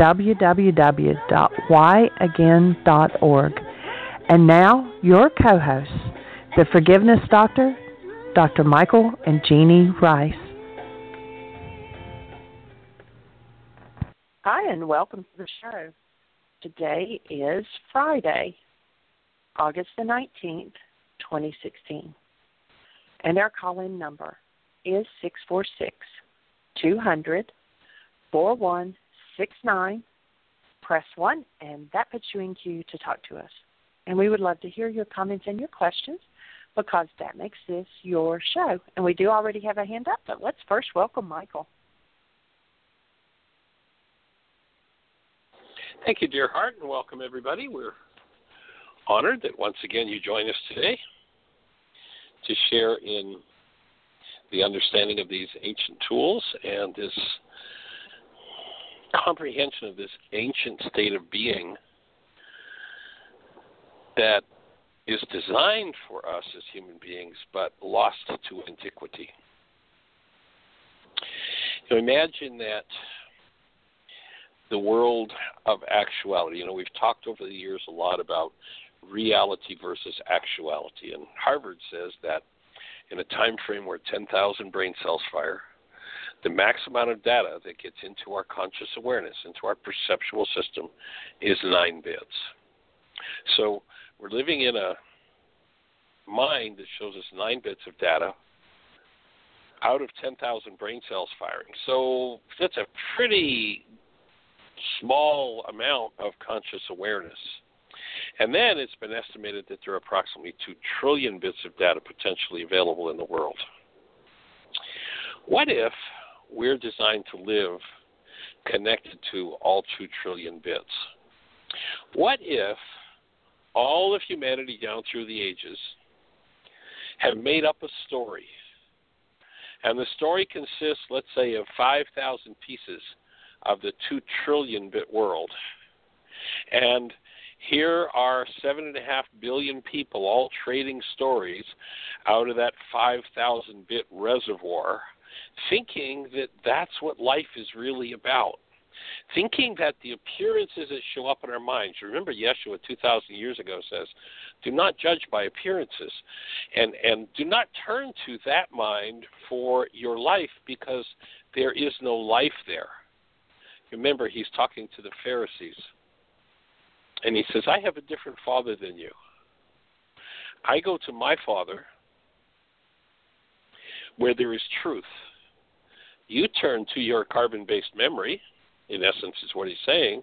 www.whyagain.org. And now, your co hosts, the Forgiveness Doctor, Dr. Michael and Jeanie Ryce. Hi, and welcome to the show. Today is Friday, August the 19th, 2016. And our call in number is 646 200 4169. Press 1, and that puts you in queue to talk to us. And we would love to hear your comments and your questions because that makes this your show. And we do already have a hand up, but let's first welcome Michael. Thank you, dear heart, and welcome everybody. We're honored that once again you join us today to share in the understanding of these ancient tools and this comprehension of this ancient state of being that is designed for us as human beings but lost to antiquity. Know, imagine that the world of actuality. You know, we've talked over the years a lot about reality versus actuality, and Harvard says that in a time frame where 10,000 brain cells fire, the max amount of data that gets into our conscious awareness, into our perceptual system, is nine bits. So we're living in a mind that shows us nine bits of data out of 10,000 brain cells firing. So that's a pretty small amount of conscious awareness. And then it's been estimated that there are approximately 2 trillion bits of data potentially available in the world. What if we're designed to live connected to all 2 trillion bits? What if all of humanity down through the ages have made up a story? And the story consists, let's say, of 5,000 pieces of the 2 trillion bit world. And here are 7.5 billion people all trading stories out of that 5,000 bit reservoir, thinking that that's what life is really about. Thinking that the appearances that show up in our minds, remember Yeshua 2,000 years ago says, do not judge by appearances. And, and do not turn to that mind for your life because there is no life there. Remember, he's talking to the Pharisees. And he says, I have a different father than you. I go to my father where there is truth. You turn to your carbon based memory, in essence, is what he's saying.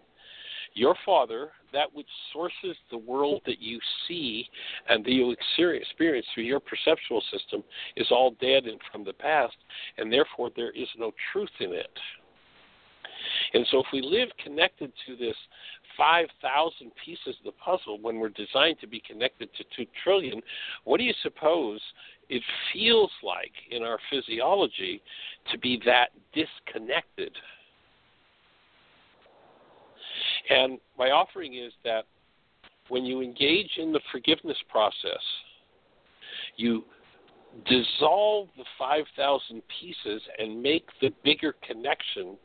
Your father, that which sources the world that you see and that you experience through your perceptual system, is all dead and from the past, and therefore there is no truth in it. And so, if we live connected to this 5,000 pieces of the puzzle when we're designed to be connected to 2 trillion, what do you suppose it feels like in our physiology to be that disconnected? And my offering is that when you engage in the forgiveness process, you dissolve the 5,000 pieces and make the bigger connection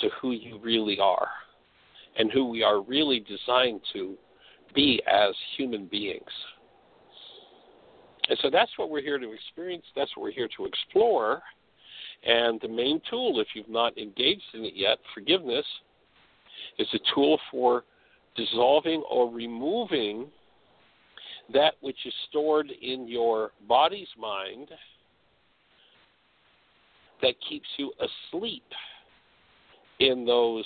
to who you really are and who we are really designed to be as human beings. And so that's what we're here to experience, that's what we're here to explore. And the main tool, if you've not engaged in it yet, forgiveness, is a tool for dissolving or removing that which is stored in your body's mind that keeps you asleep in those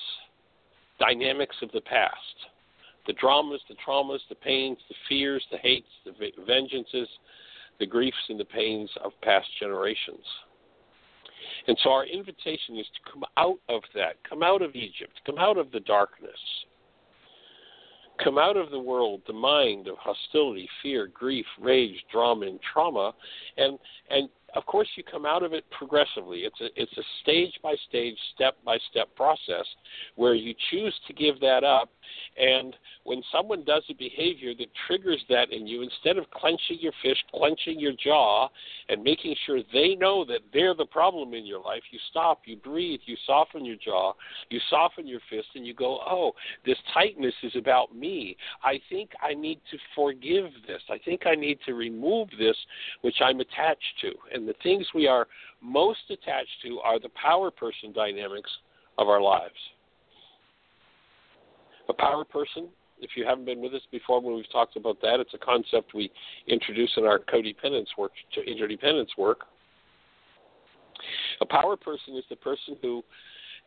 dynamics of the past the dramas, the traumas, the pains, the fears, the hates, the vengeances, the griefs, and the pains of past generations. And so our invitation is to come out of that, come out of Egypt, come out of the darkness, come out of the world, the mind of hostility, fear, grief, rage, drama, and trauma, and and of course you come out of it progressively. It's a it's a stage by stage, step by step process where you choose to give that up and when someone does a behavior that triggers that in you, instead of clenching your fist, clenching your jaw, and making sure they know that they're the problem in your life, you stop, you breathe, you soften your jaw, you soften your fist, and you go, oh, this tightness is about me. I think I need to forgive this. I think I need to remove this, which I'm attached to. And the things we are most attached to are the power person dynamics of our lives. A power person, if you haven't been with us before when we've talked about that, it's a concept we introduce in our codependence work to interdependence work. A power person is the person who,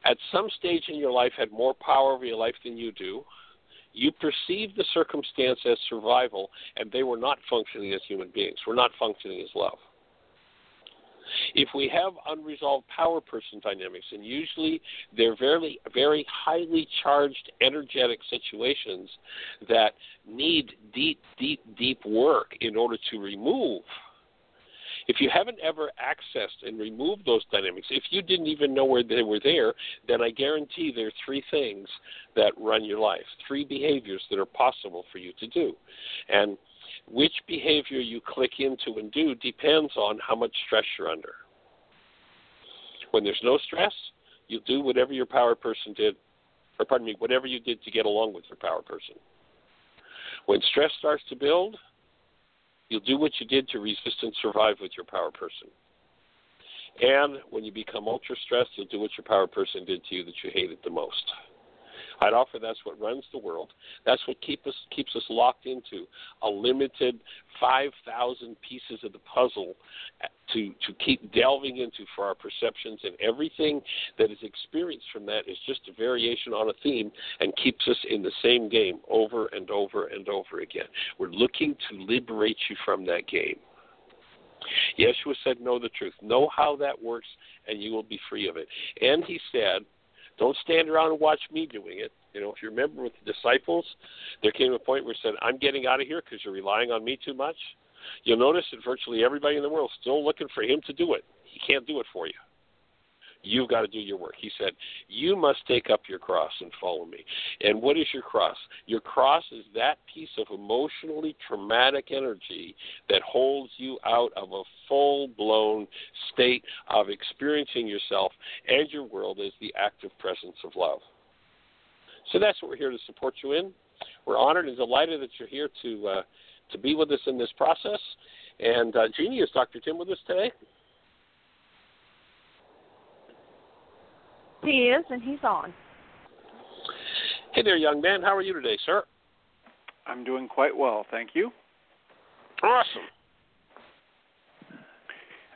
at some stage in your life, had more power over your life than you do. You perceive the circumstance as survival, and they were not functioning as human beings, were not functioning as love. If we have unresolved power person dynamics, and usually they're very, very highly charged, energetic situations that need deep, deep, deep work in order to remove. If you haven't ever accessed and removed those dynamics, if you didn't even know where they were there, then I guarantee there are three things that run your life, three behaviors that are possible for you to do. And which behavior you click into and do depends on how much stress you're under. When there's no stress, you do whatever your power person did, or pardon me, whatever you did to get along with your power person. When stress starts to build, you'll do what you did to resist and survive with your power person. And when you become ultra stressed, you'll do what your power person did to you that you hated the most. I'd offer that's what runs the world. That's what keep us keeps us locked into a limited 5,000 pieces of the puzzle to to keep delving into for our perceptions, and everything that is experienced from that is just a variation on a theme and keeps us in the same game over and over and over again. We're looking to liberate you from that game. Yeshua said, Know the truth. Know how that works, and you will be free of it. And he said, don't stand around and watch me doing it. You know, if you remember with the disciples, there came a point where he said, I'm getting out of here because you're relying on me too much. You'll notice that virtually everybody in the world is still looking for him to do it. He can't do it for you. You've got to do your work. He said, You must take up your cross and follow me. And what is your cross? Your cross is that piece of emotionally traumatic energy that holds you out of a full blown state of experiencing yourself and your world as the active presence of love. So that's what we're here to support you in. We're honored and delighted that you're here to uh, to be with us in this process. And uh, Jeanie, is Dr. Tim with us today? He is, and he's on. Hey there, young man. How are you today, sir? I'm doing quite well, thank you. Awesome.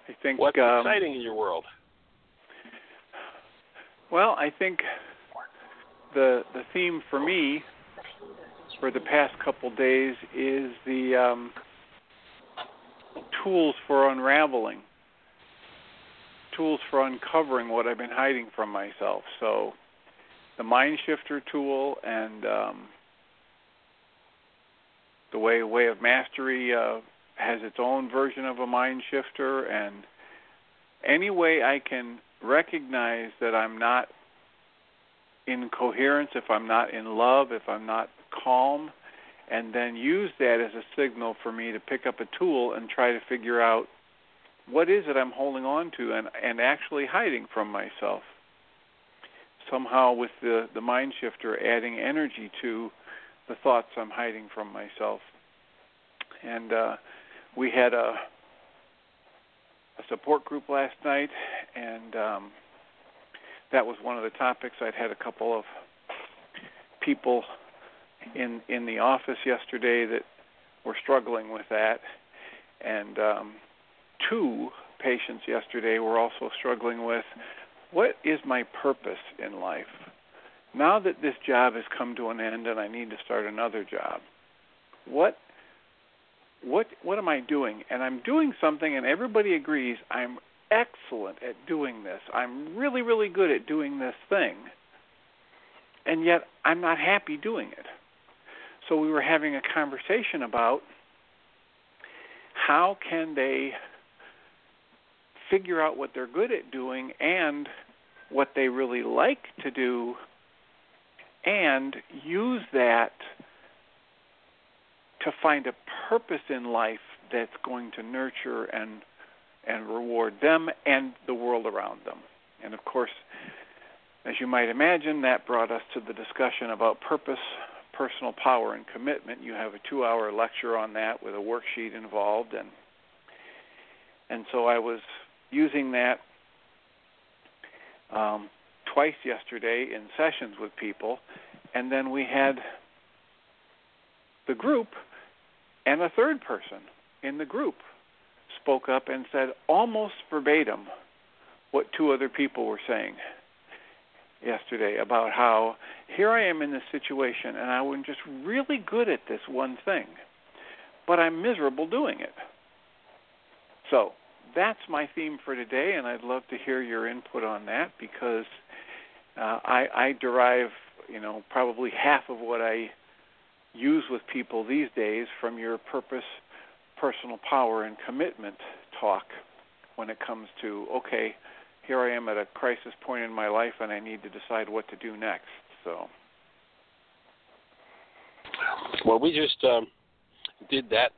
I think what's um, exciting in your world? Well, I think the the theme for me for the past couple days is the um, tools for unraveling tools for uncovering what I've been hiding from myself. So, the Mind Shifter tool and um, the way Way of Mastery uh, has its own version of a Mind Shifter, and any way I can recognize that I'm not in coherence, if I'm not in love, if I'm not calm, and then use that as a signal for me to pick up a tool and try to figure out what is it I'm holding on to and and actually hiding from myself. Somehow, with the the mind shifter, adding energy to the thoughts I'm hiding from myself. And uh, we had a a support group last night, and um, that was one of the topics. I'd had a couple of people in in the office yesterday that were struggling with that, and um, two patients yesterday were also struggling with what is my purpose in life. Now that this job has come to an end and I need to start another job, what what what am I doing? And I'm doing something and everybody agrees I'm excellent at doing this. I'm really really good at doing this thing. And yet I'm not happy doing it. So we were having a conversation about how can they figure out what they're good at doing and what they really like to do and use that to find a purpose in life that's going to nurture and and reward them and the world around them. And of course, as you might imagine, that brought us to the discussion about purpose, personal power, and commitment. You have a two-hour lecture on that with a worksheet involved, and and so I was using that um, twice yesterday in sessions with people, and then we had the group and a third person in the group spoke up and said almost verbatim what two other people were saying yesterday about how here I am in this situation and I'm just really good at this one thing, but I'm miserable doing it. So that's my theme for today, and I'd love to hear your input on that because uh, I, I derive, you know, probably half of what I use with people these days from your purpose, personal power, and commitment talk when it comes to okay, here I am at a crisis point in my life, and I need to decide what to do next. So. Well, we just um, did that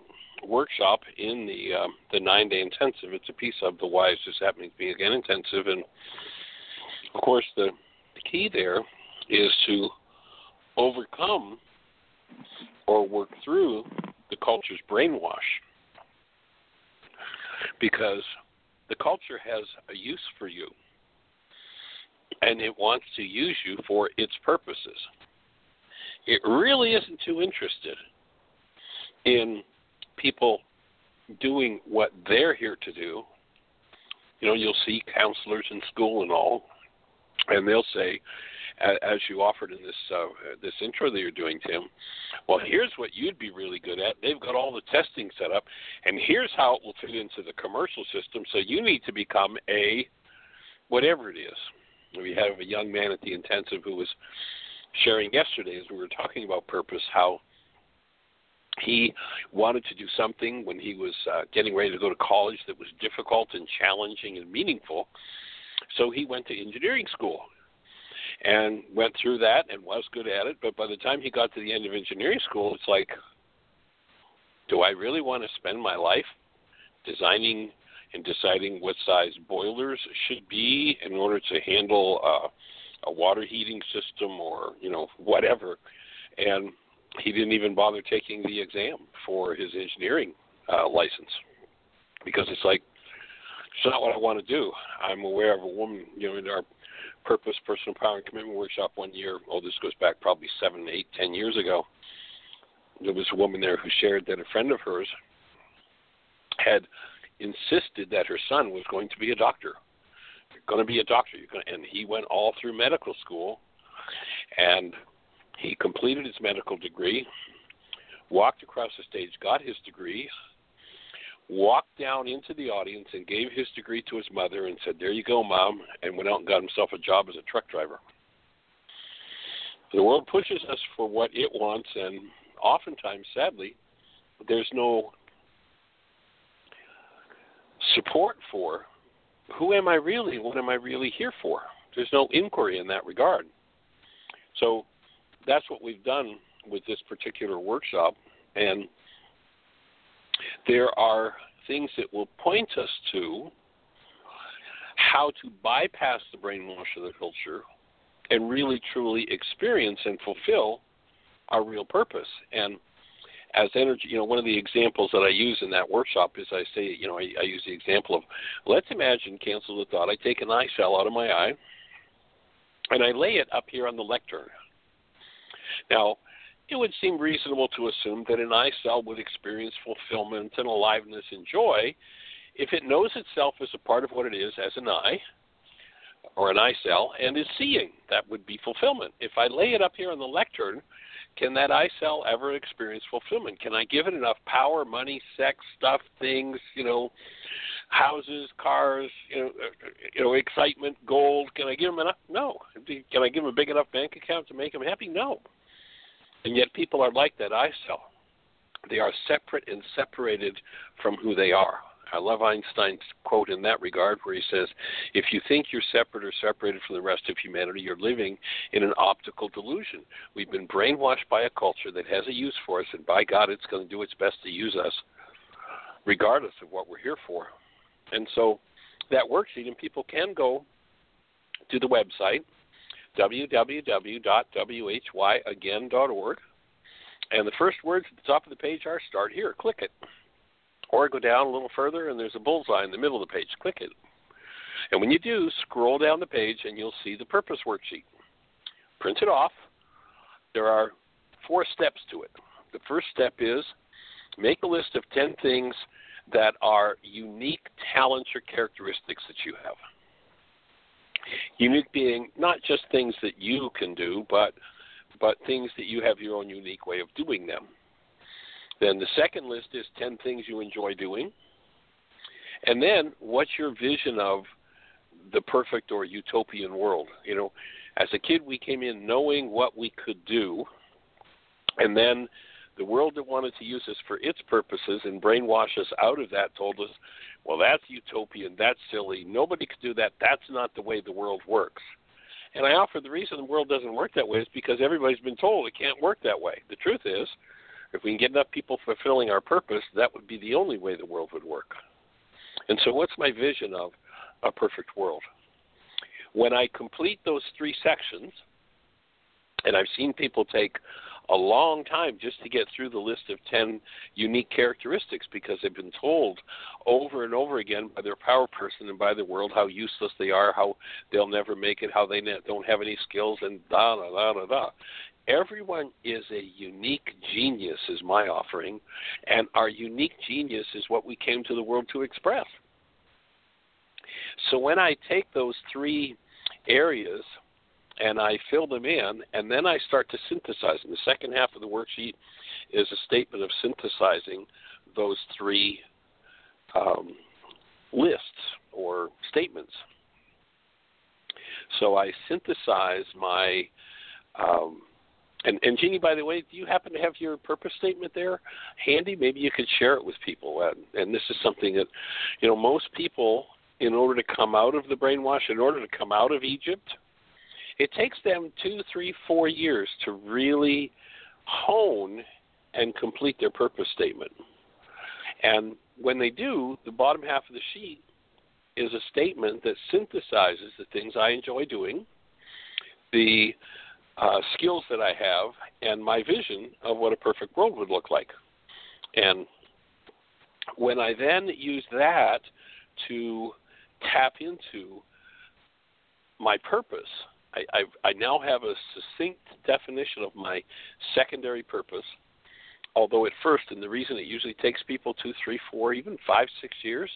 workshop in the um, the nine day intensive. It's a piece of the Why Is Happening to be Again intensive, and of course the key there is to overcome or work through the culture's brainwash because the culture has a use for you and it wants to use you for its purposes. It really isn't too interested in people doing what they're here to do. You know, you'll see counselors in school and all, and they'll say, as you offered in this uh, this intro that you're doing, Tim. Well, here's what you'd be really good at. They've got all the testing set up, and here's how it will fit into the commercial system. So you need to become a whatever it is. We have a young man at the intensive who was sharing yesterday as we were talking about purpose how he wanted to do something when he was uh, getting ready to go to college that was difficult and challenging and meaningful. So he went to engineering school and went through that and was good at it. But by the time he got to the end of engineering school, it's like, do I really want to spend my life designing and deciding what size boilers should be in order to handle uh, a water heating system or you know whatever? And he didn't even bother taking the exam for his engineering uh, license because it's like it's not what I want to do. I'm aware of a woman, you know, in our purpose, personal power, and commitment workshop one year. Oh, this goes back probably seven, eight, ten years ago. There was a woman there who shared that a friend of hers had insisted that her son was going to be a doctor. You're going to be a doctor. You're going to, and he went all through medical school, and he completed his medical degree, walked across the stage, got his degree, walked down into the audience and gave his degree to his mother and said, There you go, Mom, and went out and got himself a job as a truck driver. The world pushes us for what it wants, and oftentimes, sadly, there's no support for who am I really? What am I really here for? There's no inquiry in that regard. So that's what we've done with this particular workshop. And there are things that will point us to how to bypass the brainwash of the culture and really truly experience and fulfill our real purpose. And as energy, you know, one of the examples that I use in that workshop is I say, you know, I, I use the example of let's imagine, cancel the thought, I take an eye cell out of my eye and I lay it up here on the lectern. Now, it would seem reasonable to assume that an I cell would experience fulfillment and aliveness and joy if it knows itself as a part of what it is as an I or an I cell and is seeing. That would be fulfillment. If I lay it up here on the lectern, can that I cell ever experience fulfillment? Can I give it enough power, money, sex, stuff, things, you know, houses, cars, you know, uh, you know, excitement, gold? Can I give them enough? No. Can I give them a big enough bank account to make them happy? No. And yet people are like that I cell. They are separate and separated from who they are. I love Einstein's quote in that regard, where he says, If you think you're separate or separated from the rest of humanity, you're living in an optical delusion. We've been brainwashed by a culture that has a use for us, and by God, it's going to do its best to use us, regardless of what we're here for. And so that worksheet, and people can go to the website, www.whyagain.org. And the first words at the top of the page are start here. Click it. Or go down a little further and there's a bullseye in the middle of the page. Click it. And when you do, scroll down the page and you'll see the purpose worksheet. Print it off. There are four steps to it. The first step is make a list of 10 things that are unique talents or characteristics that you have. Unique being not just things that you can do, but but things that you have your own unique way of doing them. Then the second list is 10 things you enjoy doing. And then what's your vision of the perfect or utopian world? You know, as a kid, we came in knowing what we could do. And then the world that wanted to use us for its purposes and brainwash us out of that told us, well, that's utopian, that's silly, nobody could do that, that's not the way the world works. And I offer the reason the world doesn't work that way is because everybody's been told it can't work that way. The truth is, if we can get enough people fulfilling our purpose, that would be the only way the world would work. And so, what's my vision of a perfect world? When I complete those three sections, and I've seen people take a long time just to get through the list of 10 unique characteristics because they've been told over and over again by their power person and by the world how useless they are, how they'll never make it, how they don't have any skills, and da da da da da. Everyone is a unique genius, is my offering, and our unique genius is what we came to the world to express. So when I take those three areas and I fill them in, and then I start to synthesize. And the second half of the worksheet is a statement of synthesizing those three um, lists or statements. So I synthesize my um, and, and Jeanie, by the way, do you happen to have your purpose statement there handy? Maybe you could share it with people. And, and this is something that, you know, most people, in order to come out of the brainwash, in order to come out of Egypt, it takes them two, three, four years to really hone and complete their purpose statement. And when they do, the bottom half of the sheet is a statement that synthesizes the things I enjoy doing, the uh, skills that I have, and my vision of what a perfect world would look like. And when I then use that to tap into my purpose, I, I, I now have a succinct definition of my secondary purpose. Although at first, and the reason it usually takes people two, three, four, even five, six years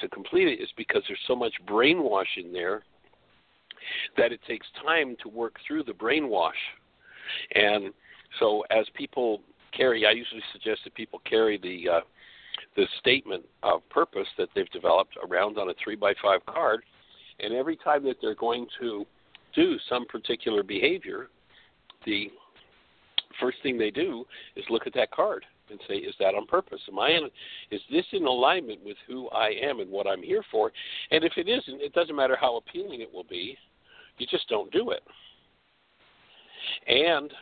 to complete it is because there's so much brainwashing there that it takes time to work through the brainwash. And so, as people carry, I usually suggest that people carry the uh, the statement of purpose that they've developed around on a three by five card, and every time that they're going to do some particular behavior, the first thing they do is look at that card and say, "Is that on purpose? Am I in? Is this in alignment with who I am and what I'm here for?" And if it isn't, it doesn't matter how appealing it will be. You just don't do it. And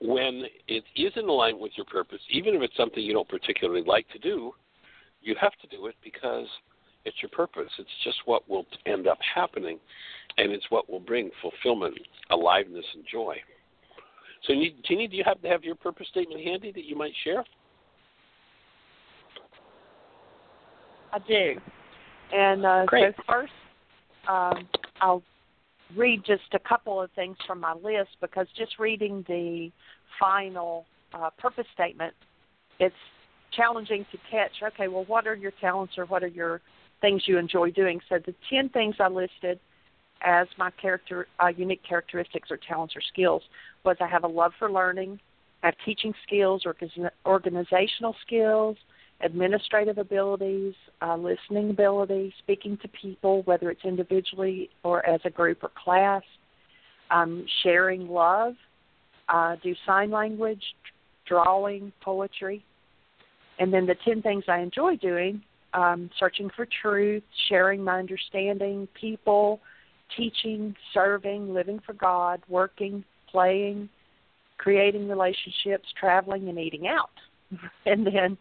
when it is in alignment with your purpose, even if it's something you don't particularly like to do, you have to do it because it's your purpose. It's just what will end up happening, and it's what will bring fulfillment, aliveness, and joy. So, Jeanie, do you happen to have your purpose statement handy that you might share? I do. And uh, so first, um, I'll read just a couple of things from my list because just reading the final uh, purpose statement, it's challenging to catch. Okay, well, what are your talents or what are your things you enjoy doing? So the ten things I listed as my character uh, unique characteristics or talents or skills was I have a love for learning, I have teaching skills, or organizational skills, administrative abilities, uh, listening ability, speaking to people, whether it's individually or as a group or class, um, sharing love, uh, do sign language, drawing, poetry. And then the 10 things I enjoy doing um, searching for truth, sharing my understanding, people, teaching, serving, living for God, working, playing, creating relationships, traveling, and eating out. and then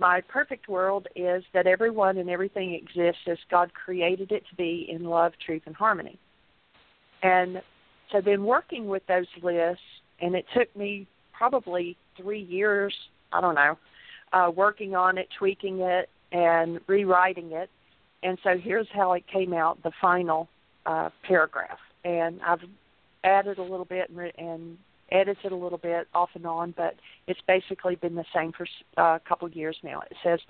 my perfect world is that everyone and everything exists as God created it to be in love, truth, and harmony. And so then working with those lists, and it took me probably three years, I don't know, uh, working on it, tweaking it, and rewriting it. And so here's how it came out, the final uh, paragraph. And I've added a little bit and, and edited a little bit off and on, but it's basically been the same for uh, a couple of years now. It says,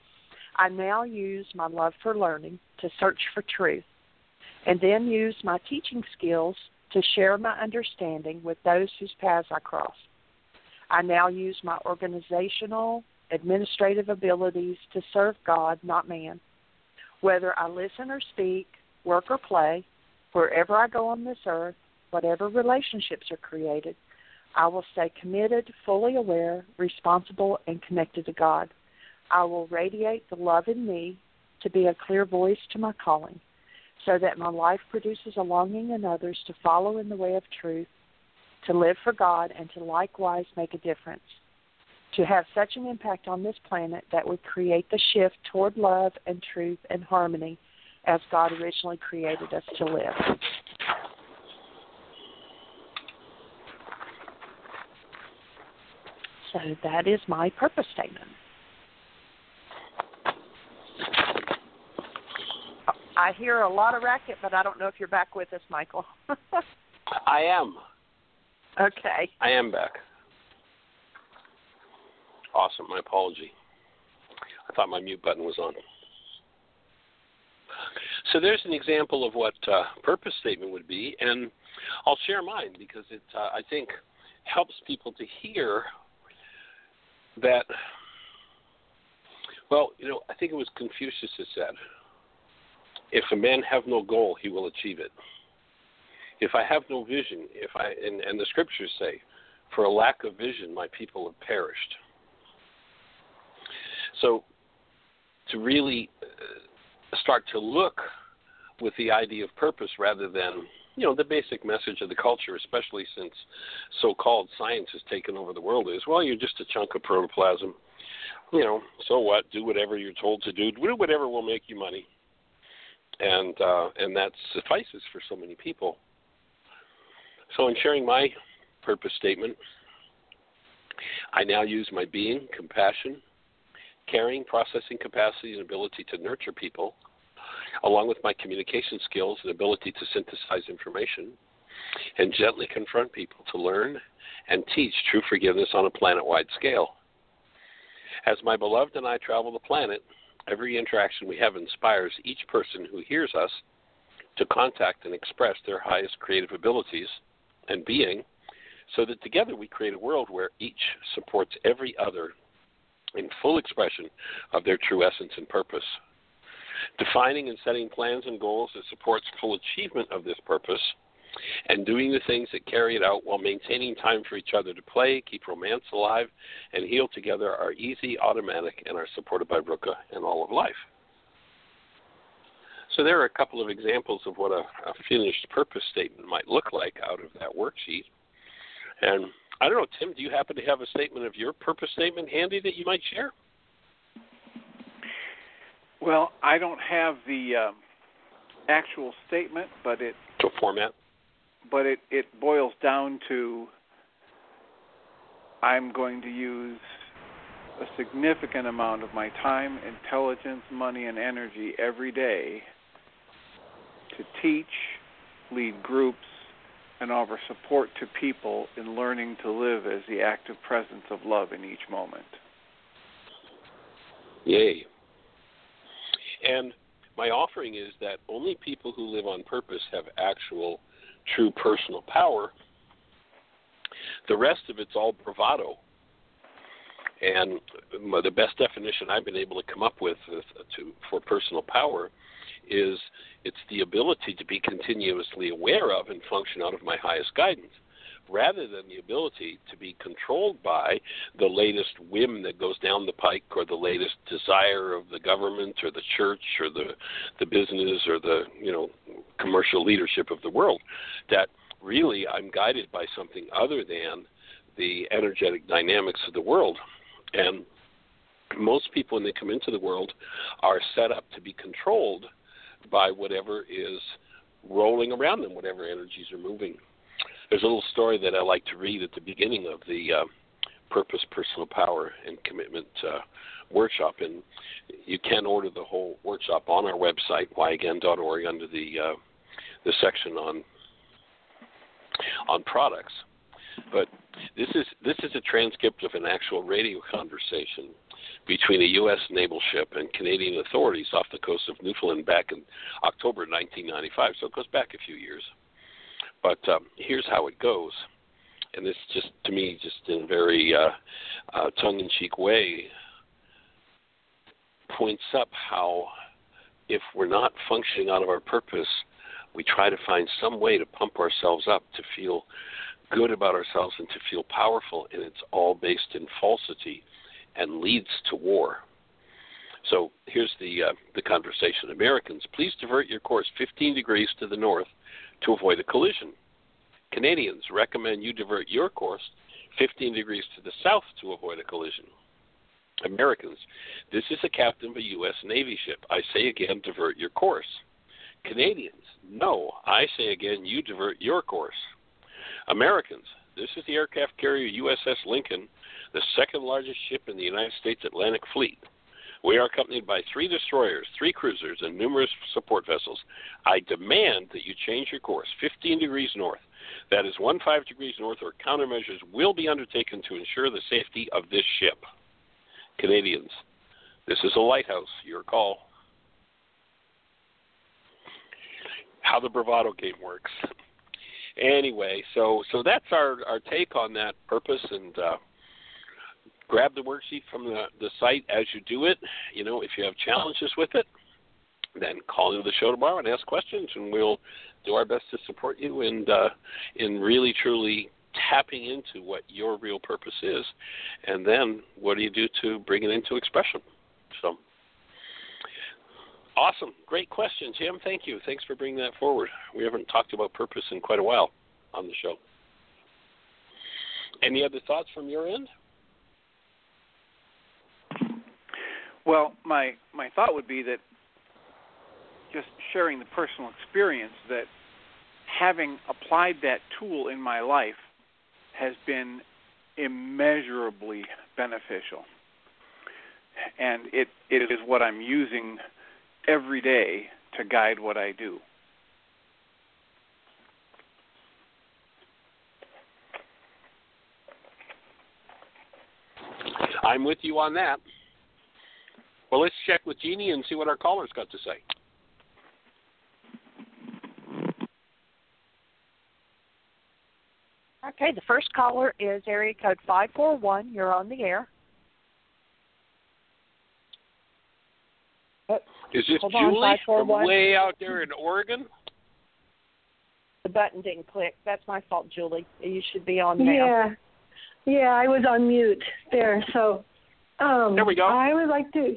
I now use my love for learning to search for truth, and then use my teaching skills to share my understanding with those whose paths I cross. I now use my organizational, administrative abilities to serve God, not man. Whether I listen or speak, work or play, wherever I go on this earth, whatever relationships are created, I will stay committed, fully aware, responsible, and connected to God. I will radiate the love in me to be a clear voice to my calling, so that my life produces a longing in others to follow in the way of truth, to live for God, and to likewise make a difference. To have such an impact on this planet that would create the shift toward love and truth and harmony as God originally created us to live. So that is my purpose statement. I hear a lot of racket, but I don't know if you're back with us, Michael. I am. Okay. I am back. Awesome. My apology. I thought my mute button was on. So there's an example of what uh, purpose statement would be, and I'll share mine because it uh, I think helps people to hear that, well, you know, I think it was Confucius that said, if a man have no goal, he will achieve it. If I have no vision, if I and, and the scriptures say, for a lack of vision, my people have perished. So, to really uh, start to look with the idea of purpose rather than you know the basic message of the culture, especially since so-called science has taken over the world, is well, you're just a chunk of protoplasm. You know, so what? Do whatever you're told to do. Do whatever will make you money, and uh, and that suffices for so many people. So, in sharing my purpose statement, I now use my being, compassion, caring, processing capacity, and ability to nurture people along with my communication skills and ability to synthesize information and gently confront people to learn and teach true forgiveness on a planet wide scale. As my beloved and I travel the planet, every interaction we have inspires each person who hears us to contact and express their highest creative abilities and being so that together we create a world where each supports every other in full expression of their true essence and purpose. Defining and setting plans and goals that supports full achievement of this purpose, and doing the things that carry it out while maintaining time for each other to play, keep romance alive, and heal together are easy, automatic, and are supported by Ruka and all of life. So there are a couple of examples of what a, a finished purpose statement might look like out of that worksheet. And I don't know, Tim, do you happen to have a statement of your purpose statement handy that you might share? Well, I don't have the um, actual statement, but it to format. But it it boils down to I'm going to use a significant amount of my time, intelligence, money, and energy every day to teach, lead groups, and offer support to people in learning to live as the active presence of love in each moment. Yay. And my offering is that only people who live on purpose have actual, true personal power. The rest of it's all bravado. And the best definition I've been able to come up with uh, to, for personal power is it's the ability to be continuously aware of and function out of my highest guidance rather than the ability to be controlled by the latest whim that goes down the pike or the latest desire of the government or the church or the the business or the you know commercial leadership of the world that really I'm guided by something other than the energetic dynamics of the world. And most people when they come into the world are set up to be controlled by whatever is rolling around them whatever energies are moving there's a little story that I like to read at the beginning of the uh, Purpose, Personal Power, and Commitment uh, workshop, and you can order the whole workshop on our website, whyagain.org, under the uh, the section on on products. But this is this is a transcript of an actual radio conversation between a U.S. naval ship and Canadian authorities off the coast of Newfoundland back in October 1995. So it goes back a few years. But um, here's how it goes, and this just to me, just in a very uh, uh, tongue-in-cheek way, points up how if we're not functioning out of our purpose, we try to find some way to pump ourselves up to feel good about ourselves and to feel powerful, and it's all based in falsity and leads to war. So here's the uh, the conversation. Americans, please divert your course 15 degrees to the north to avoid a collision. Canadians recommend you divert your course 15 degrees to the south to avoid a collision. Americans, this is the captain of a U.S. Navy ship. I say again, divert your course. Canadians, no, I say again, you divert your course. Americans, this is the aircraft carrier USS Lincoln, the second largest ship in the United States Atlantic Fleet. We are accompanied by three destroyers, three cruisers, and numerous support vessels. I demand that you change your course 15 degrees north. That is 15 degrees north, or countermeasures will be undertaken to ensure the safety of this ship. Canadians, this is a lighthouse. Your call. How the bravado game works. Anyway, so so that's our our take on that purpose and. Uh, grab the worksheet from the, the site as you do it. You know, if you have challenges with it, then call into the show tomorrow and ask questions, and we'll do our best to support you and uh, in really truly tapping into what your real purpose is, and then what do you do to bring it into expression? So. Awesome. Great question, Jim. Thank you. Thanks for bringing that forward. We haven't talked about purpose in quite a while on the show. Any other thoughts from your end? Well, my my thought would be that just sharing the personal experience that having applied that tool in my life has been immeasurably beneficial. And it, it is what I'm using every day to guide what I do. I'm with you on that. Well, let's check with Jeanie and see what our callers got to say. Okay, the first caller is area code 541. You're on the air. Is this Hold Julie on, from way out there in Oregon? The button didn't click. That's my fault, Julie. You should be on now. Yeah, yeah, I was on mute there. So, um, There we go. I would like to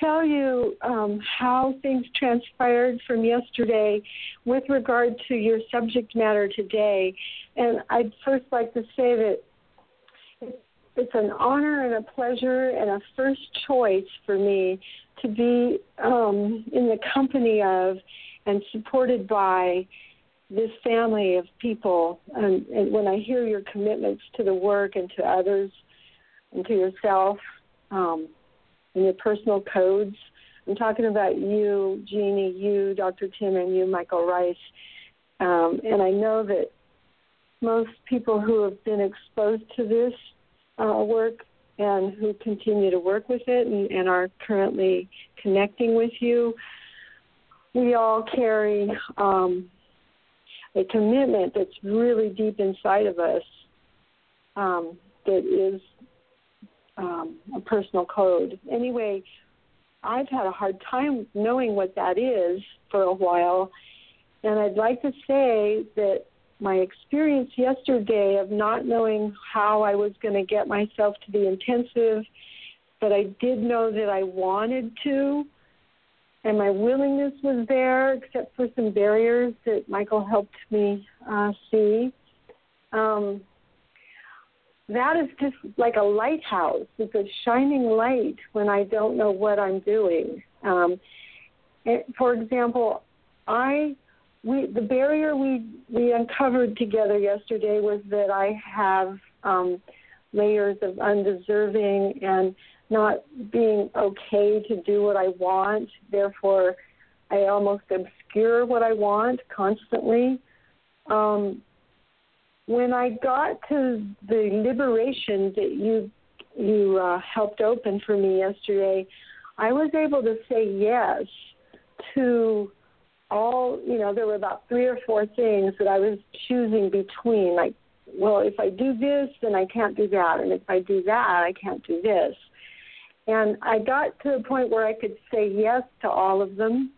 tell you um, how things transpired from yesterday with regard to your subject matter today. And I'd first like to say that it's an honor and a pleasure and a first choice for me to be um, in the company of and supported by this family of people. And, and when I hear your commitments to the work and to others and to yourself, um, and your personal codes. I'm talking about you, Jeanie, you, Dr. Tim, and you, Michael Ryce. Um, and I know that most people who have been exposed to this uh, work and who continue to work with it and, and are currently connecting with you, we all carry um, a commitment that's really deep inside of us um, that is um, a personal code. Anyway, I've had a hard time knowing what that is for a while, and I'd like to say that my experience yesterday of not knowing how I was going to get myself to the intensive, but I did know that I wanted to, and my willingness was there, except for some barriers that Michael helped me uh, see. Um, that is just like a lighthouse. It's a shining light when I don't know what I'm doing. Um, it, for example, I we the barrier we we uncovered together yesterday was that I have um, layers of undeserving and not being okay to do what I want. Therefore, I almost obscure what I want constantly. Um, when I got to the liberation that you you uh, helped open for me yesterday, I was able to say yes to all. You know, there were about three or four things that I was choosing between. Like, well, if I do this, then I can't do that, and if I do that, I can't do this. And I got to a point where I could say yes to all of them,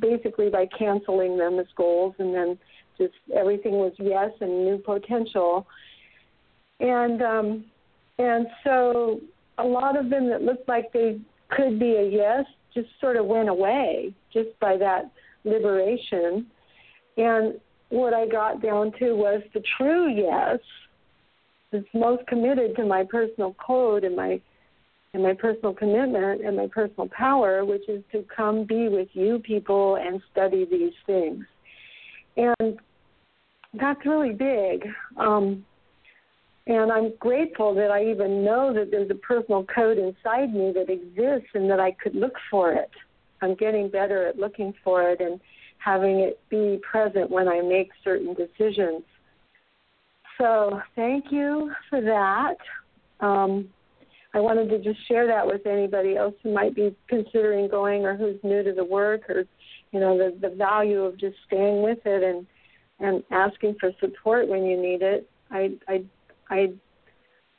basically by canceling them as goals, and then just everything was yes and new potential. And um, and so a lot of them that looked like they could be a yes just sort of went away just by that liberation. And what I got down to was the true yes that's most committed to my personal code and my and my personal commitment and my personal power, which is to come be with you people and study these things. And that's really big. Um, and I'm grateful that I even know that there's a personal code inside me that exists and that I could look for it. I'm getting better at looking for it and having it be present when I make certain decisions. So thank you for that. Um, I wanted to just share that with anybody else who might be considering going or who's new to the work or, you know, the, the value of just staying with it and and asking for support when you need it. I I I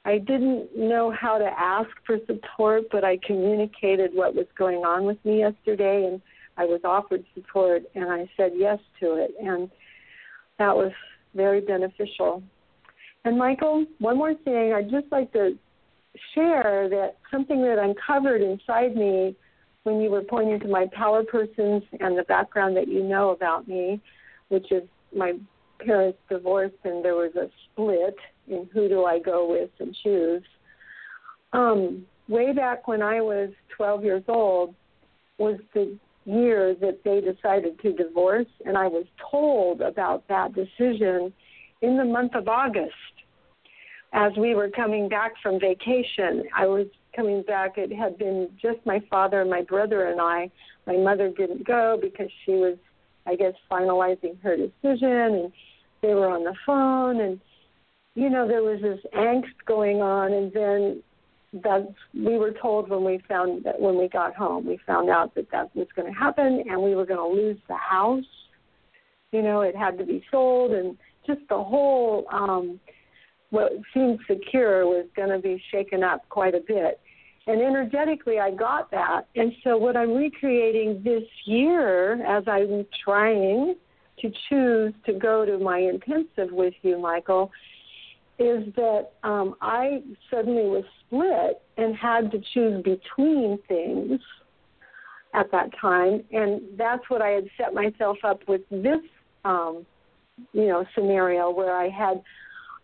I didn't know how to ask for support, but I communicated what was going on with me yesterday, and I was offered support, and I said yes to it, and that was very beneficial. And Michael, one more thing, I'd just like to share that something that uncovered inside me when you were pointing to my power persons and the background that you know about me, which is my parents divorced and there was a split in who do I go with and choose. Um, way back when I was 12 years old was the year that they decided to divorce, and I was told about that decision in the month of August as we were coming back from vacation. I was coming back, it had been just my father and my brother and I. My mother didn't go because she was I guess finalizing her decision and they were on the phone and you know there was this angst going on and then that we were told when we found that when we got home we found out that that was going to happen and we were going to lose the house. You know it had to be sold and just the whole um what seemed secure was going to be shaken up quite a bit and energetically, I got that. And so, what I'm recreating this year as I'm trying to choose to go to my intensive with you, Michael, is that um, I suddenly was split and had to choose between things at that time. And that's what I had set myself up with this, um, you know, scenario where I had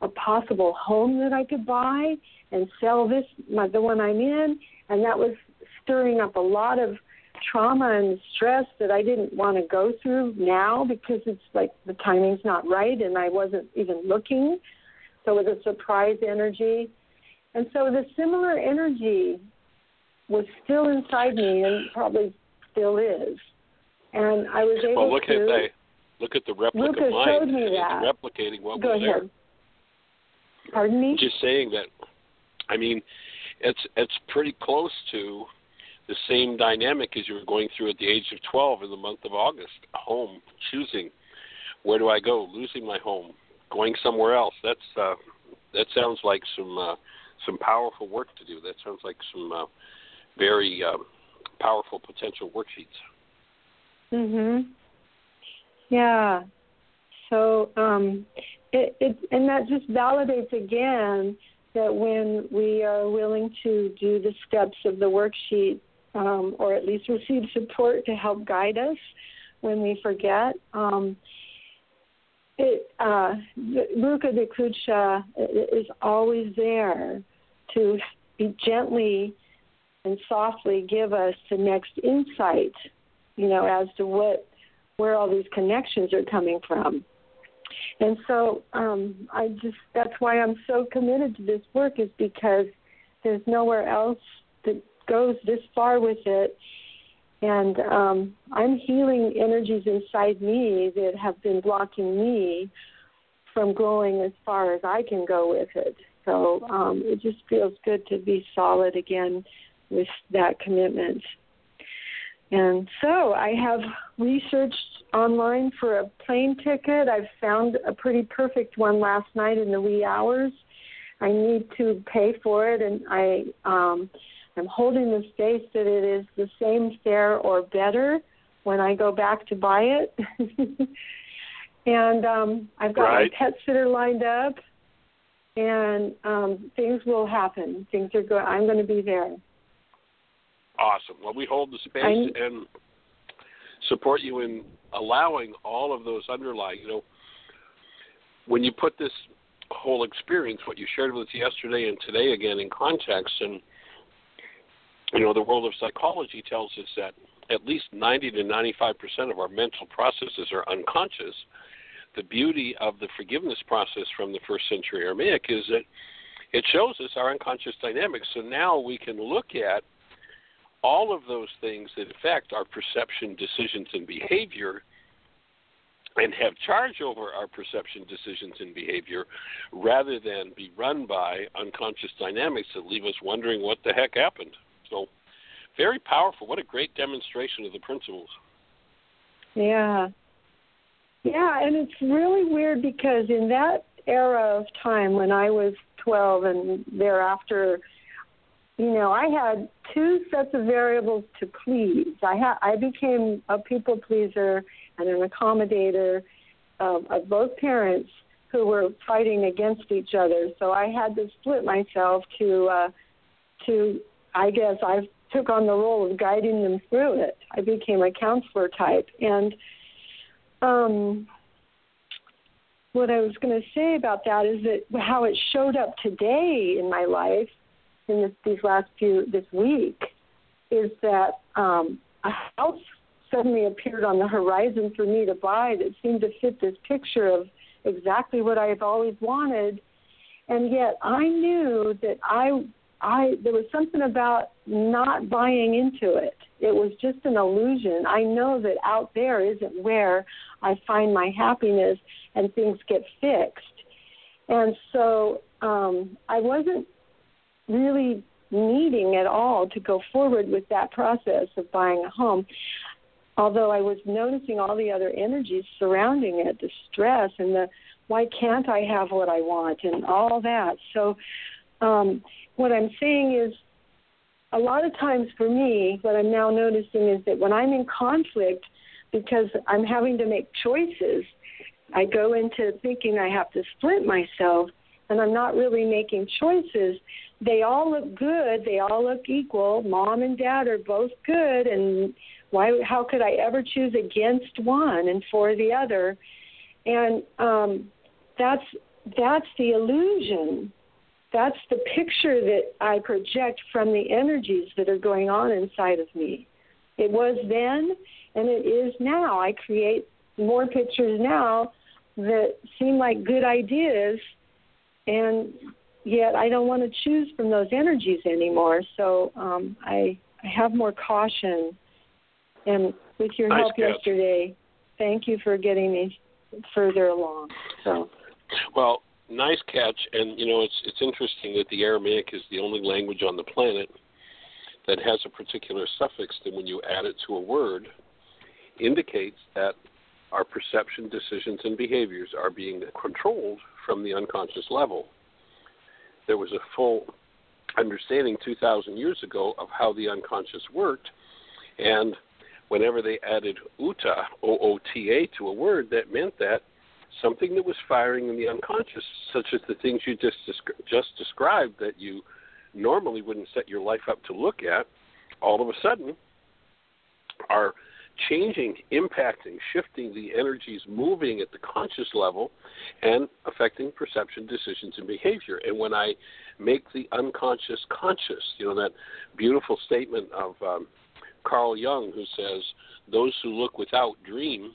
a possible home that I could buy and sell this my, the one I'm in, and that was stirring up a lot of trauma and stress that I didn't want to go through now because it's like the timing's not right and I wasn't even looking. So it was a surprise energy. And so the similar energy was still inside me and probably still is. And I was able well, look to at they Look at the replica Luca mind. showed me that. It's replicating what Go was there. Pardon me? Just saying that. I mean, it's it's pretty close to the same dynamic as you were going through at the age of 12 in the month of August. Home, choosing where do I go, losing my home, going somewhere else. That's uh, that sounds like some uh, some powerful work to do. That sounds like some uh, very um, powerful potential worksheets. Mhm. Yeah. So um it, it and that just validates again that when we are willing to do the steps of the worksheet um, or at least receive support to help guide us when we forget um, it uh Ruka is always there to be gently and softly give us the next insight you know, as to what where all these connections are coming from. And so um, I just that's why I'm so committed to this work is because there's nowhere else that goes this far with it. And um, I'm healing energies inside me that have been blocking me from growing as far as I can go with it. So um, it just feels good to be solid again with that commitment. And so I have researched online for a plane ticket. I've found a pretty perfect one last night in the wee hours. I need to pay for it, and I um, I'm holding the space that it is the same fare or better when I go back to buy it. and um, I've got Right. my pet sitter lined up, and um, things will happen. Things are going. I'm going to be there. Awesome. Well, we hold the space I'm- and support you in allowing all of those underlying. You know, when you put this whole experience, what you shared with us yesterday and today again in context, and you know, the world of psychology tells us that at least 90 to 95 percent of our mental processes are unconscious. The beauty of the forgiveness process from the first century Aramaic is that it shows us our unconscious dynamics. So now we can look at all of those things that affect our perception, decisions, and behavior and have charge over our perception, decisions, and behavior rather than be run by unconscious dynamics that leave us wondering what the heck happened. So, very powerful. What a great demonstration of the principles. Yeah. Yeah, and it's really weird because in that era of time when I was 12 and thereafter, you know, I had two sets of variables to please. I ha- I became a people pleaser and an accommodator of, of both parents who were fighting against each other. So I had to split myself to uh to I guess I took on the role of guiding them through it. I became a counselor type and um, what I was going to say about that is that how it showed up today in my life in this, these last few this week is that um, a house suddenly appeared on the horizon for me to buy that seemed to fit this picture of exactly what I've always wanted, and yet I knew that I I there was something about not buying into it. It was just an illusion. I know that out there isn't where I find my happiness and things get fixed. And so um, I wasn't really needing at all to go forward with that process of buying a home. Although I was noticing all the other energies surrounding it, the stress and the why can't I have what I want and all that. So um, what I'm saying is a lot of times for me, what I'm now noticing is that when I'm in conflict, because I'm having to make choices, I go into thinking I have to split myself, and I'm not really making choices. They all look good. They all look equal. Mom and dad are both good, and why? How could I ever choose against one and for the other? And um, that's that's the illusion that's the picture that I project from the energies that are going on inside of me. It was then and it is now. I create more pictures now that seem like good ideas and yet I don't want to choose from those energies anymore. So um, I I have more caution and with your Nice help catch. yesterday thank you for getting me further along. So. Well, nice catch, and you know it's it's interesting that the Aramaic is the only language on the planet that has a particular suffix that when you add it to a word indicates that our perception, decisions, and behaviors are being controlled from the unconscious level. There was a full understanding 2,000 years ago of how the unconscious worked, and whenever they added uta, O O T A, to a word, that meant that something that was firing in the unconscious, such as the things you just just described that you normally wouldn't set your life up to look at, all of a sudden are changing, impacting, shifting the energies moving at the conscious level and affecting perception, decisions, and behavior. And when I make the unconscious conscious, you know, that beautiful statement of um, Carl Jung who says, Those who look without dream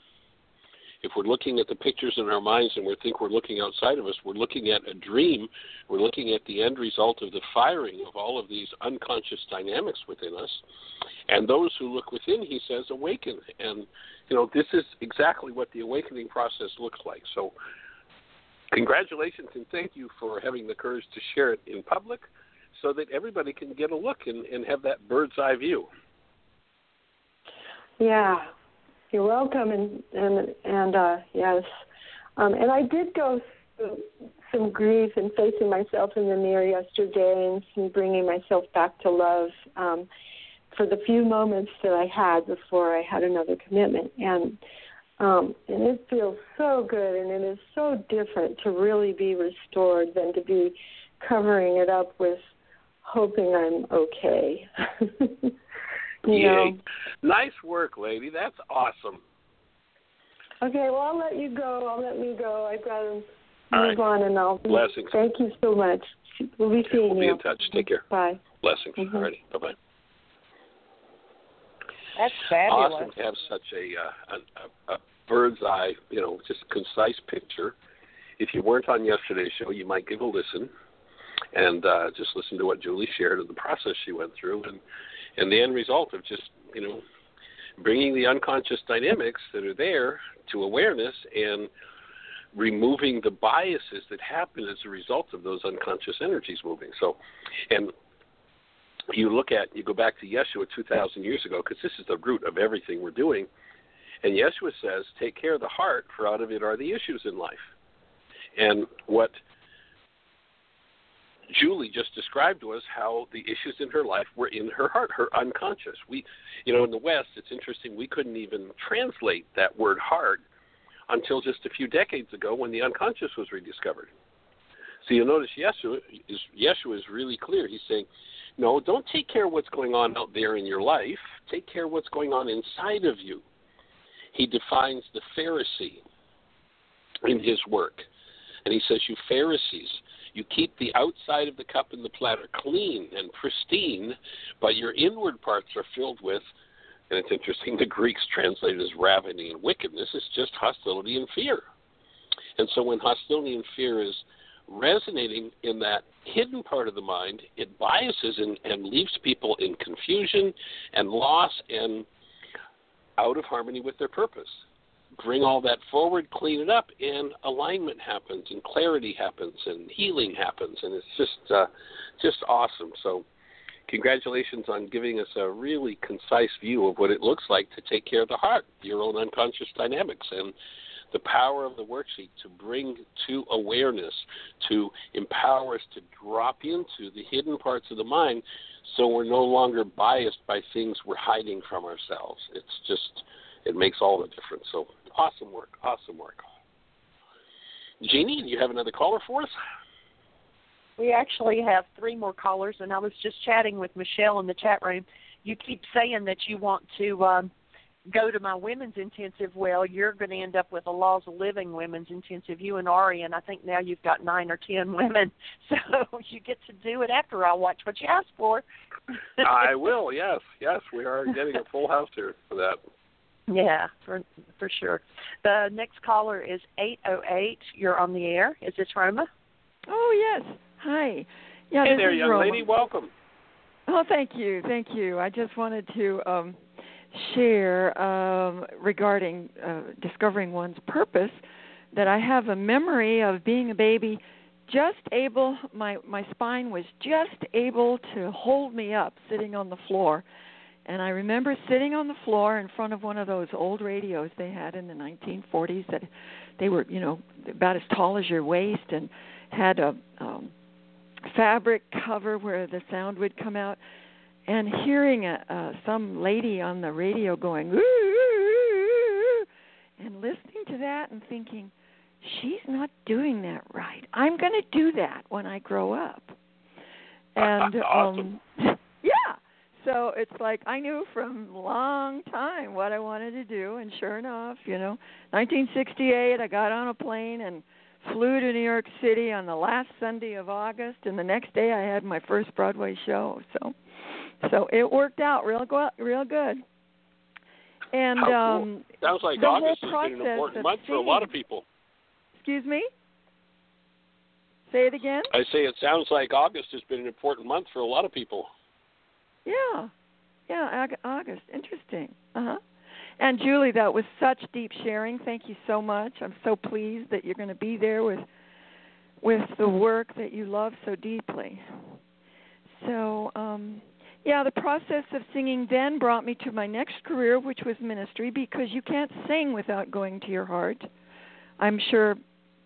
if we're looking at the pictures in our minds and we think we're looking outside of us, we're looking at a dream. We're looking at the end result of the firing of all of these unconscious dynamics within us. And those who look within, he says, awaken. And, you know, this is exactly what the awakening process looks like. So, congratulations and thank you for having the courage to share it in public so that everybody can get a look and, and have that bird's eye view. Yeah, you're welcome, and and and uh, yes, um, and I did go through some grief and facing myself in the mirror yesterday, and bringing myself back to love um, for the few moments that I had before I had another commitment, and um, and it feels so good, and it is so different to really be restored than to be covering it up with hoping I'm okay. You Yay. know. Nice work, lady. That's awesome. Okay, well I'll let you go. I'll let me go. I've got to move right. on, and I'll. Blessings. Thank you so much. We'll be seeing we'll you. be in touch. Take care. Bye. Blessings. Mhm. Alrighty. Bye bye. That's fabulous. Awesome to have such a, uh, a, a, a bird's eye, you know, just concise picture. If you weren't on yesterday's show, you might give a listen and uh, just listen to what Julie shared of the process she went through, and and the end result of just you know bringing the unconscious dynamics that are there to awareness and removing the biases that happen as a result of those unconscious energies moving. So, and you look at, you go back to Yeshua 2,000 years ago, because this is the root of everything we're doing. And Yeshua says, take care of the heart, for out of it are the issues in life. And what Julie just described to us how the issues in her life were in her heart, her unconscious. We, you know, in the West, it's interesting. We couldn't even translate that word heart until just a few decades ago when the unconscious was rediscovered. So you'll notice Yeshua is Yeshua is really clear. He's saying, no, don't take care of what's going on out there in your life. Take care of what's going on inside of you. He defines the Pharisee in his work. And he says, You Pharisees, you keep the outside of the cup and the platter clean and pristine, but your inward parts are filled with, and it's interesting, the Greeks translate it as ravening and wickedness. It's just hostility and fear. And so when hostility and fear is resonating in that hidden part of the mind, it biases and, and leaves people in confusion and loss and out of harmony with their purpose bring all that forward, clean it up, and alignment happens, and clarity happens, and healing happens, and it's just uh, just awesome. So, congratulations on giving us a really concise view of what it looks like to take care of the heart, your own unconscious dynamics, and the power of the worksheet to bring to awareness, to empower us to drop into the hidden parts of the mind so we're no longer biased by things we're hiding from ourselves. It's just, it makes all the difference. So awesome work, awesome work. Jeanie, do you have another caller for us? We actually have three more callers, and I was just chatting with Michelle in the chat room. You keep saying that you want to um, go to my women's intensive. Well, you're going to end up with a Laws of Living women's intensive, you and Ari, and I think now you've got nine or ten women. So you get to do it after I watch what you ask for. I will, yes, yes. We are getting a full house here for that. Yeah, for for sure. The next caller is 808. You're on the air. Is this Roma? Oh yes. Hi. Yeah, hey this there, is young Roma. lady. Welcome. Oh, thank you, thank you. I just wanted to um, share um, regarding uh, discovering one's purpose that I have a memory of being a baby just able my my spine was just able to hold me up sitting on the floor and I remember sitting on the floor in front of one of those old radios they had in the 1940s that they were, you know, about as tall as your waist and had a um fabric cover where the sound would come out and hearing a, uh, some lady on the radio going ooh, ooh, ooh, and listening to that and thinking she's not doing that right. I'm going to do that when I grow up. And awesome. um. So it's like I knew from a long time what I wanted to do and sure enough, you know, 1968 I got on a plane and flew to New York City on the last Sunday of August and the next day I had my first Broadway show. So so it worked out real go- real good. And How cool. um Sounds like August has been an important month for a lot of people. Excuse me? Say it again? I say it sounds like August has been an important month for a lot of people. Yeah. Yeah, August. Interesting. Uh-huh. And Julie, that was such deep sharing. Thank you so much. I'm so pleased that you're going to be there with with the work that you love so deeply. So, um yeah, the process of singing then brought me to my next career, which was ministry, because you can't sing without going to your heart. I'm sure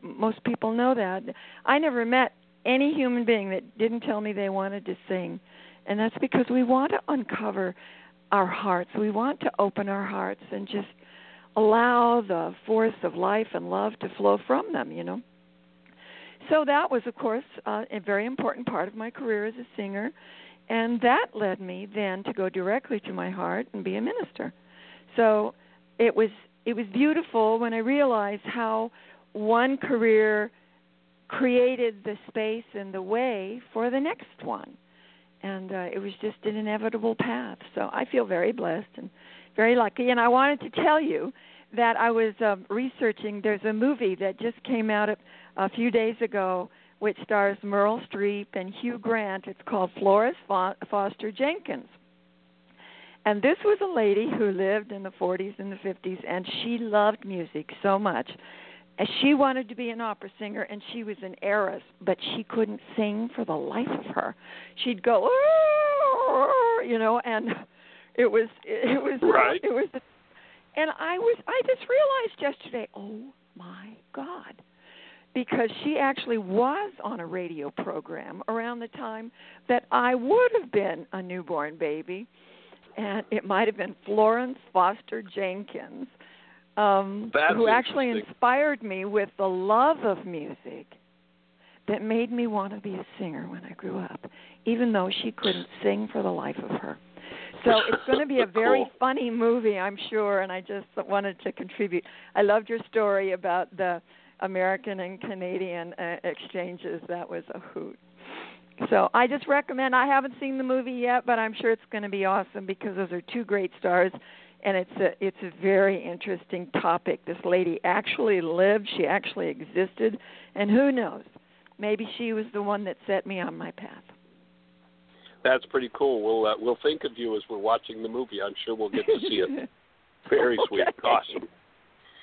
most people know that. I never met any human being that didn't tell me they wanted to sing. And that's because we want to uncover our hearts. We want to open our hearts and just allow the force of life and love to flow from them, you know. So that was, of course, uh, a very important part of my career as a singer. And that led me then to go directly to my heart and be a minister. So it was it was beautiful when I realized how one career created the space and the way for the next one. And uh, it was just an inevitable path. So I feel very blessed and very lucky. And I wanted to tell you that I was uh, researching. There's a movie that just came out a, a few days ago, which stars Meryl Streep and Hugh Grant. It's called Florence Fo- Foster Jenkins. And this was a lady who lived in the 40s and the 50s, and she loved music so much. And she wanted to be an opera singer, and she was an heiress, but she couldn't sing for the life of her. She'd go, you know, and it was it was Right. it was, and I was I just realized yesterday, oh my God, because she actually was on a radio program around the time that I would have been a newborn baby and it might have been Florence Foster Jenkins, um, That's who actually inspired me with the love of music that made me want to be a singer when I grew up, even though she couldn't sing for the life of her. So it's going to be a very Cool. funny movie, I'm sure, and I just wanted to contribute. I loved your story about the American and Canadian uh, exchanges. That was a hoot. So I just recommend. I haven't seen the movie yet, but I'm sure it's going to be awesome because those are two great stars, and it's a it's a very interesting topic. This lady actually lived. She actually existed, and who knows? Maybe she was the one that set me on my path. That's pretty cool. We'll uh, we'll think of you as we're watching the movie. I'm sure we'll get to see it. Very sweet. Awesome.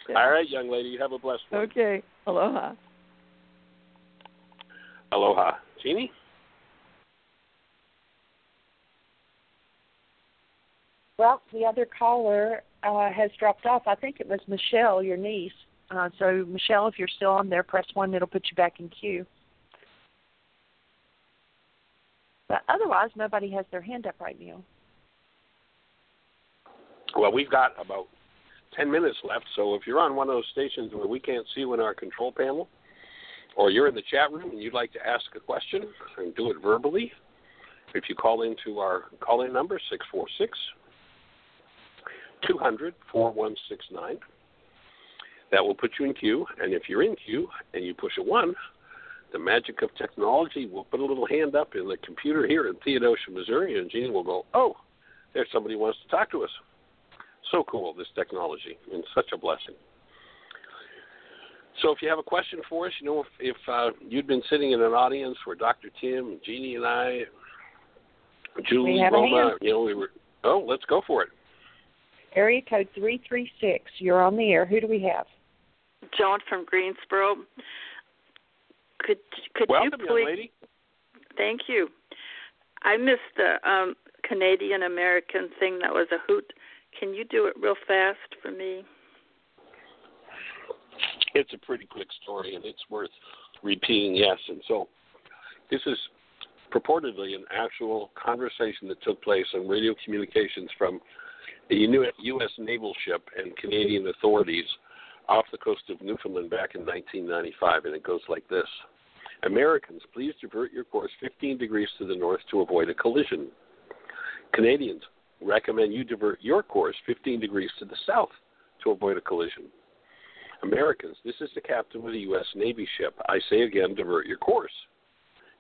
Yeah. All right, young lady, you have a blessed one. Okay. Aloha. Aloha. Jeanie? Well, the other caller uh, has dropped off. I think it was Michelle, your niece. Uh, so, Michelle, if you're still on there, press one. It'll put you back in queue. But otherwise, nobody has their hand up right now. Well, we've got about 10 minutes left, so if you're on one of those stations where we can't see you in our control panel, or you're in the chat room and you'd like to ask a question and do it verbally, if you call into our call in number, 646 200 4169, that will put you in queue. And if you're in queue and you push a 1, the magic of technology will put a little hand up in the computer here in Theodosia, Missouri, and Jeanie will go, Oh, there's somebody who wants to talk to us. So cool this technology and such a blessing. So if you have a question for us you know if, if uh, you'd been sitting in an audience where dr tim jeanie and i julie roma you know we were oh let's go for it area code 336. You're on the air. Who do we have? Joan from Greensboro. Could could Welcome, you young please? lady. Thank you. I missed the um, Canadian American thing that was a hoot. Can you do it real fast for me? It's a pretty quick story, and it's worth repeating. Yes, and so this is purportedly an actual conversation that took place on radio communications from a U.S. naval ship and Canadian authorities off the coast of Newfoundland back in 1995, and it goes like this. Americans, please divert your course 15 degrees to the north to avoid a collision. Canadians, recommend you divert your course 15 degrees to the south to avoid a collision. Americans, this is the captain of the U.S. Navy ship. I say again, divert your course.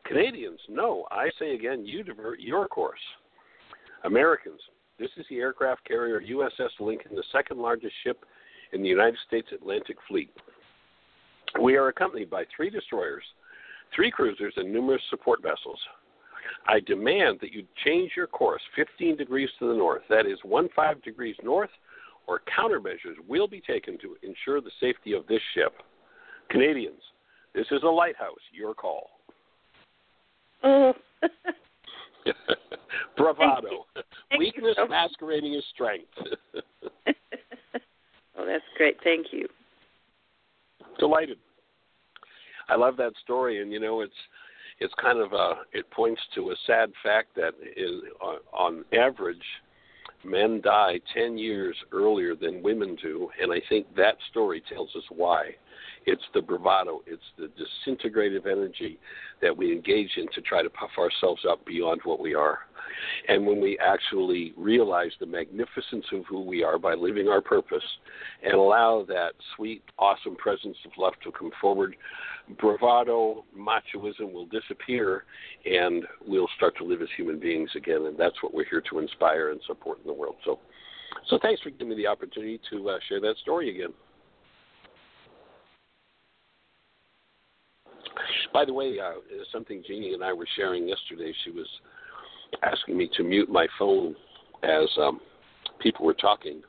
Canadians, no, I say again, you divert your course. Americans, this is the aircraft carrier USS Lincoln, the second largest ship in the United States Atlantic Fleet. We are accompanied by three destroyers, three cruisers, and numerous support vessels. I demand that you change your course 15 degrees to the north, that is, 1 5 degrees north, or countermeasures will be taken to ensure the safety of this ship. Canadians, this is a lighthouse. Your call. Oh. Bravado. Weakness so masquerading as strength. oh, that's great. Thank you. Delighted. I love that story, and you know it's it's kind of a it points to a sad fact that is on, on average men die 10 years earlier than women do and i think that story tells us why it's the bravado it's the disintegrative energy that we engage in to try to puff ourselves up beyond what we are and when we actually realize the magnificence of who we are by living our purpose and allow that sweet awesome presence of love to come forward bravado, machoism will disappear, and we'll start to live as human beings again. And that's what we're here to inspire and support in the world. So, so thanks for giving me the opportunity to uh, share that story again. By the way, uh, something Jeanie and I were sharing yesterday. She was asking me to mute my phone as um, people were talking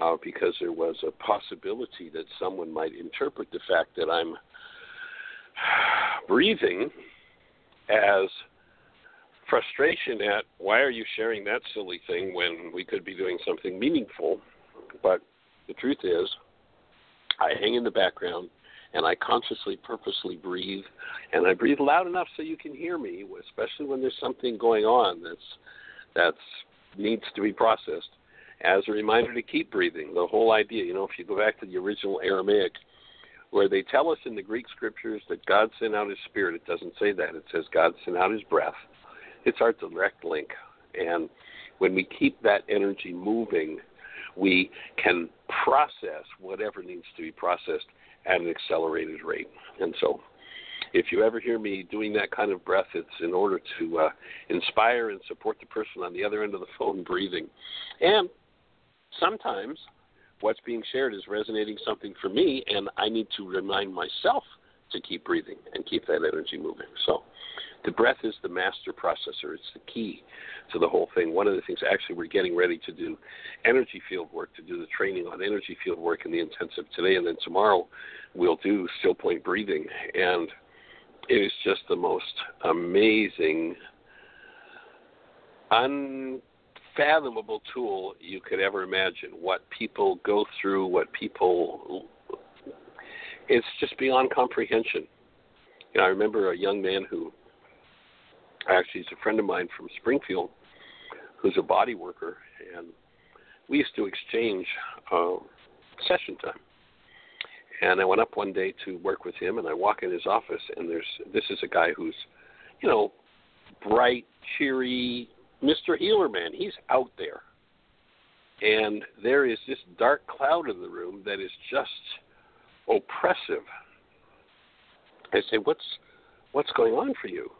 uh, because there was a possibility that someone might interpret the fact that I'm breathing as frustration at why are you sharing that silly thing when we could be doing something meaningful. But the truth is, I hang in the background and I consciously, purposely breathe, and I breathe loud enough so you can hear me, especially when there's something going on that's that's needs to be processed as a reminder to keep breathing. The whole idea, you know, if you go back to the original Aramaic, where they tell us in the Greek scriptures that God sent out his spirit, it doesn't say that. It says God sent out his breath. It's our direct link. And when we keep that energy moving, we can process whatever needs to be processed at an accelerated rate. And so, if you ever hear me doing that kind of breath, it's in order to uh, inspire and support the person on the other end of the phone breathing. And sometimes what's being shared is resonating something for me, and I need to remind myself to keep breathing and keep that energy moving. So, the breath is the master processor. It's the key to the whole thing. One of the things, actually, we're getting ready to do energy field work, to do the training on energy field work in the intensive today, and then tomorrow we'll do still point breathing. And it is just the most amazing, unfathomable tool you could ever imagine. What people go through, what people. It's just beyond comprehension. You know, I remember a young man who actually is a friend of mine from Springfield who's a body worker, and we used to exchange uh, session time. And I went up one day to work with him, and I walk in his office, and there's this is a guy who's, you know, bright, cheery, Mr. Healer man. He's out there, and there is this dark cloud in the room that is just oppressive. I say, "What's what's going on for you?"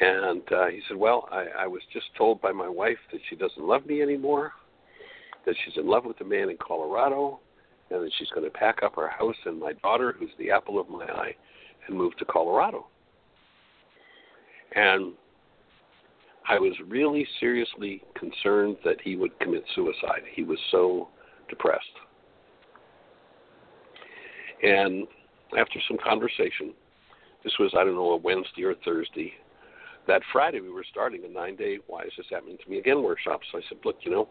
And uh, he said, Well, I, I was just told by my wife that she doesn't love me anymore, that she's in love with a man in Colorado, and that she's going to pack up our house and my daughter, who's the apple of my eye, and move to Colorado. And I was really seriously concerned that he would commit suicide. He was so depressed. And after some conversation, this was, I don't know, a Wednesday or Thursday, that Friday we were starting a nine day Why is this happening to me again workshop. So I said, Look, you know,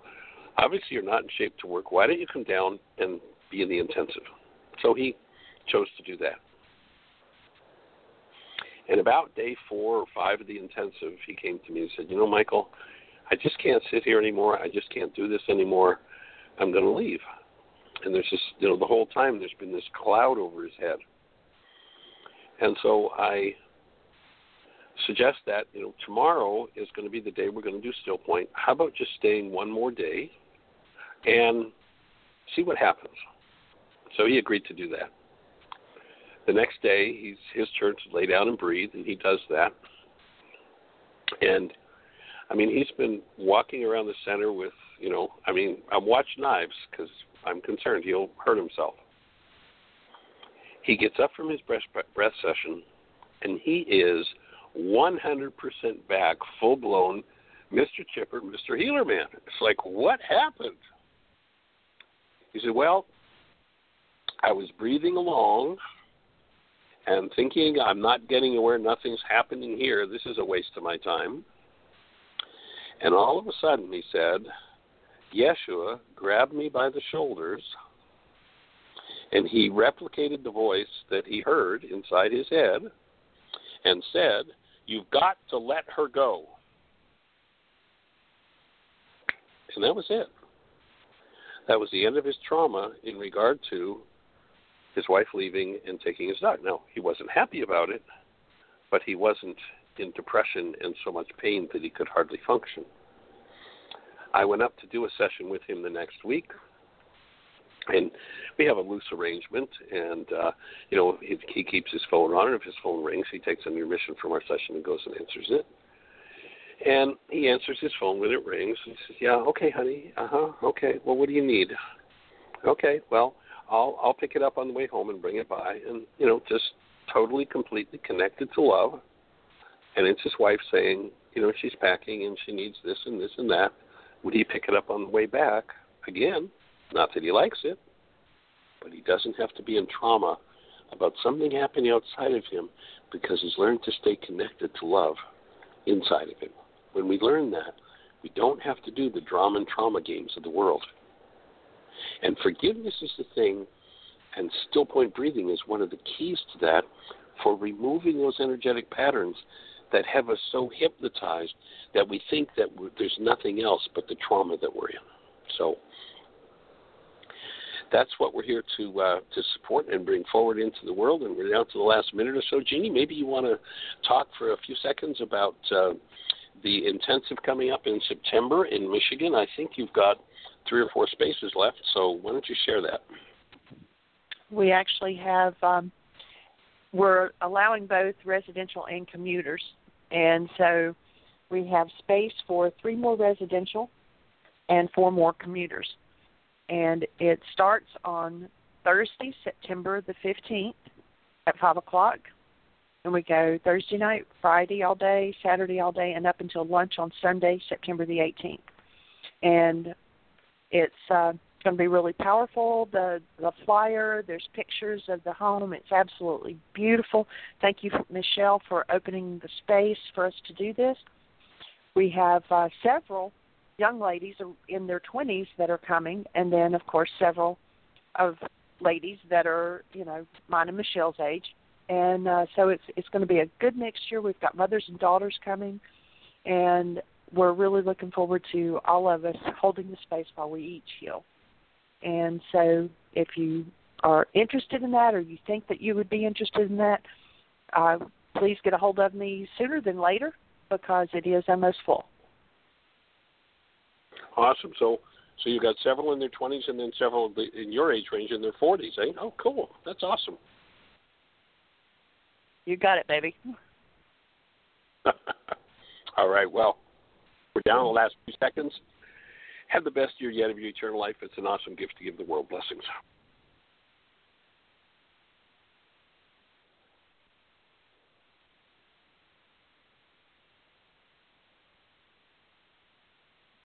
obviously you're not in shape to work. Why don't you come down and be in the intensive? So he chose to do that. And about day four or five of the intensive, he came to me and said, You know, Michael, I just can't sit here anymore. I just can't do this anymore. I'm going to leave. And there's this, you know, the whole time there's been this cloud over his head. And so I suggest that, you know, tomorrow is going to be the day we're going to do still point. How about just staying one more day and see what happens? So he agreed to do that. The next day, he's his turn to lay down and breathe, and he does that. And I mean, he's been walking around the center with, you know, I mean, I watch knives because I'm concerned he'll hurt himself. He gets up from his breath, breath session, and he is 100% back, full blown Mr. Chipper, Mr. Healer Man. It's like, what happened? He said, well, I was breathing along and thinking I'm not getting aware nothing's happening here, this is a waste of my time. And all of a sudden, he said, Yeshua grabbed me by the shoulders and he replicated the voice that he heard inside his head and said, You've got to let her go. And that was it. That was the end of his trauma in regard to his wife leaving and taking his dog. Now, he wasn't happy about it, but he wasn't in depression and so much pain that he could hardly function. I went up to do a session with him the next week, and we have a loose arrangement. And uh, you know, he, he keeps his phone on, and if his phone rings, he takes an intermission from our session and goes and answers it. And he answers his phone when it rings. And he says, "Yeah, okay, honey. Uh huh. Okay. Well, what do you need? Okay. Well, I'll I'll pick it up on the way home and bring it by, and you know, just totally, completely connected to love. And it's his wife saying, you know, she's packing and she needs this and this and that. Would he pick it up on the way back? Again, not that he likes it, but he doesn't have to be in trauma about something happening outside of him because he's learned to stay connected to love inside of him. When we learn that, we don't have to do the drama and trauma games of the world. And forgiveness is the thing, and still point breathing is one of the keys to that for removing those energetic patterns that have us so hypnotized that we think that there's nothing else but the trauma that we're in. So that's what we're here to uh, to support and bring forward into the world. And we're down to the last minute or so. Jeanie, maybe you want to talk for a few seconds about uh, the intensive coming up in September in Michigan. I think you've got three or four spaces left. So why don't you share that? We actually have. Um, we're allowing both residential and commuters, and so we have space for three more residential and four more commuters. And it starts on Thursday, September the 15th at 5 o'clock. And we go Thursday night, Friday all day, Saturday all day, and up until lunch on Sunday, September the 18th. And it's uh, going to be really powerful. The the flyer, there's pictures of the home. It's absolutely beautiful. Thank you, Michelle, for opening the space for us to do this. We have uh, several young ladies in their 20s that are coming, and then of course several of ladies that are you know mine and Michelle's age. And uh, so it's it's going to be a good mixture. We've got mothers and daughters coming, and we're really looking forward to all of us holding the space while we each heal. And so, if you are interested in that, or you think that you would be interested in that, uh, please get a hold of me sooner than later because it is almost full. Awesome. So, so you got several in their twenties, and then several in your age range in their forties, eh? Oh, cool. That's awesome. You got it, baby. All right. Well, we're down the last few seconds. Have the best year yet of your eternal life. It's an awesome gift to give the world. Blessings.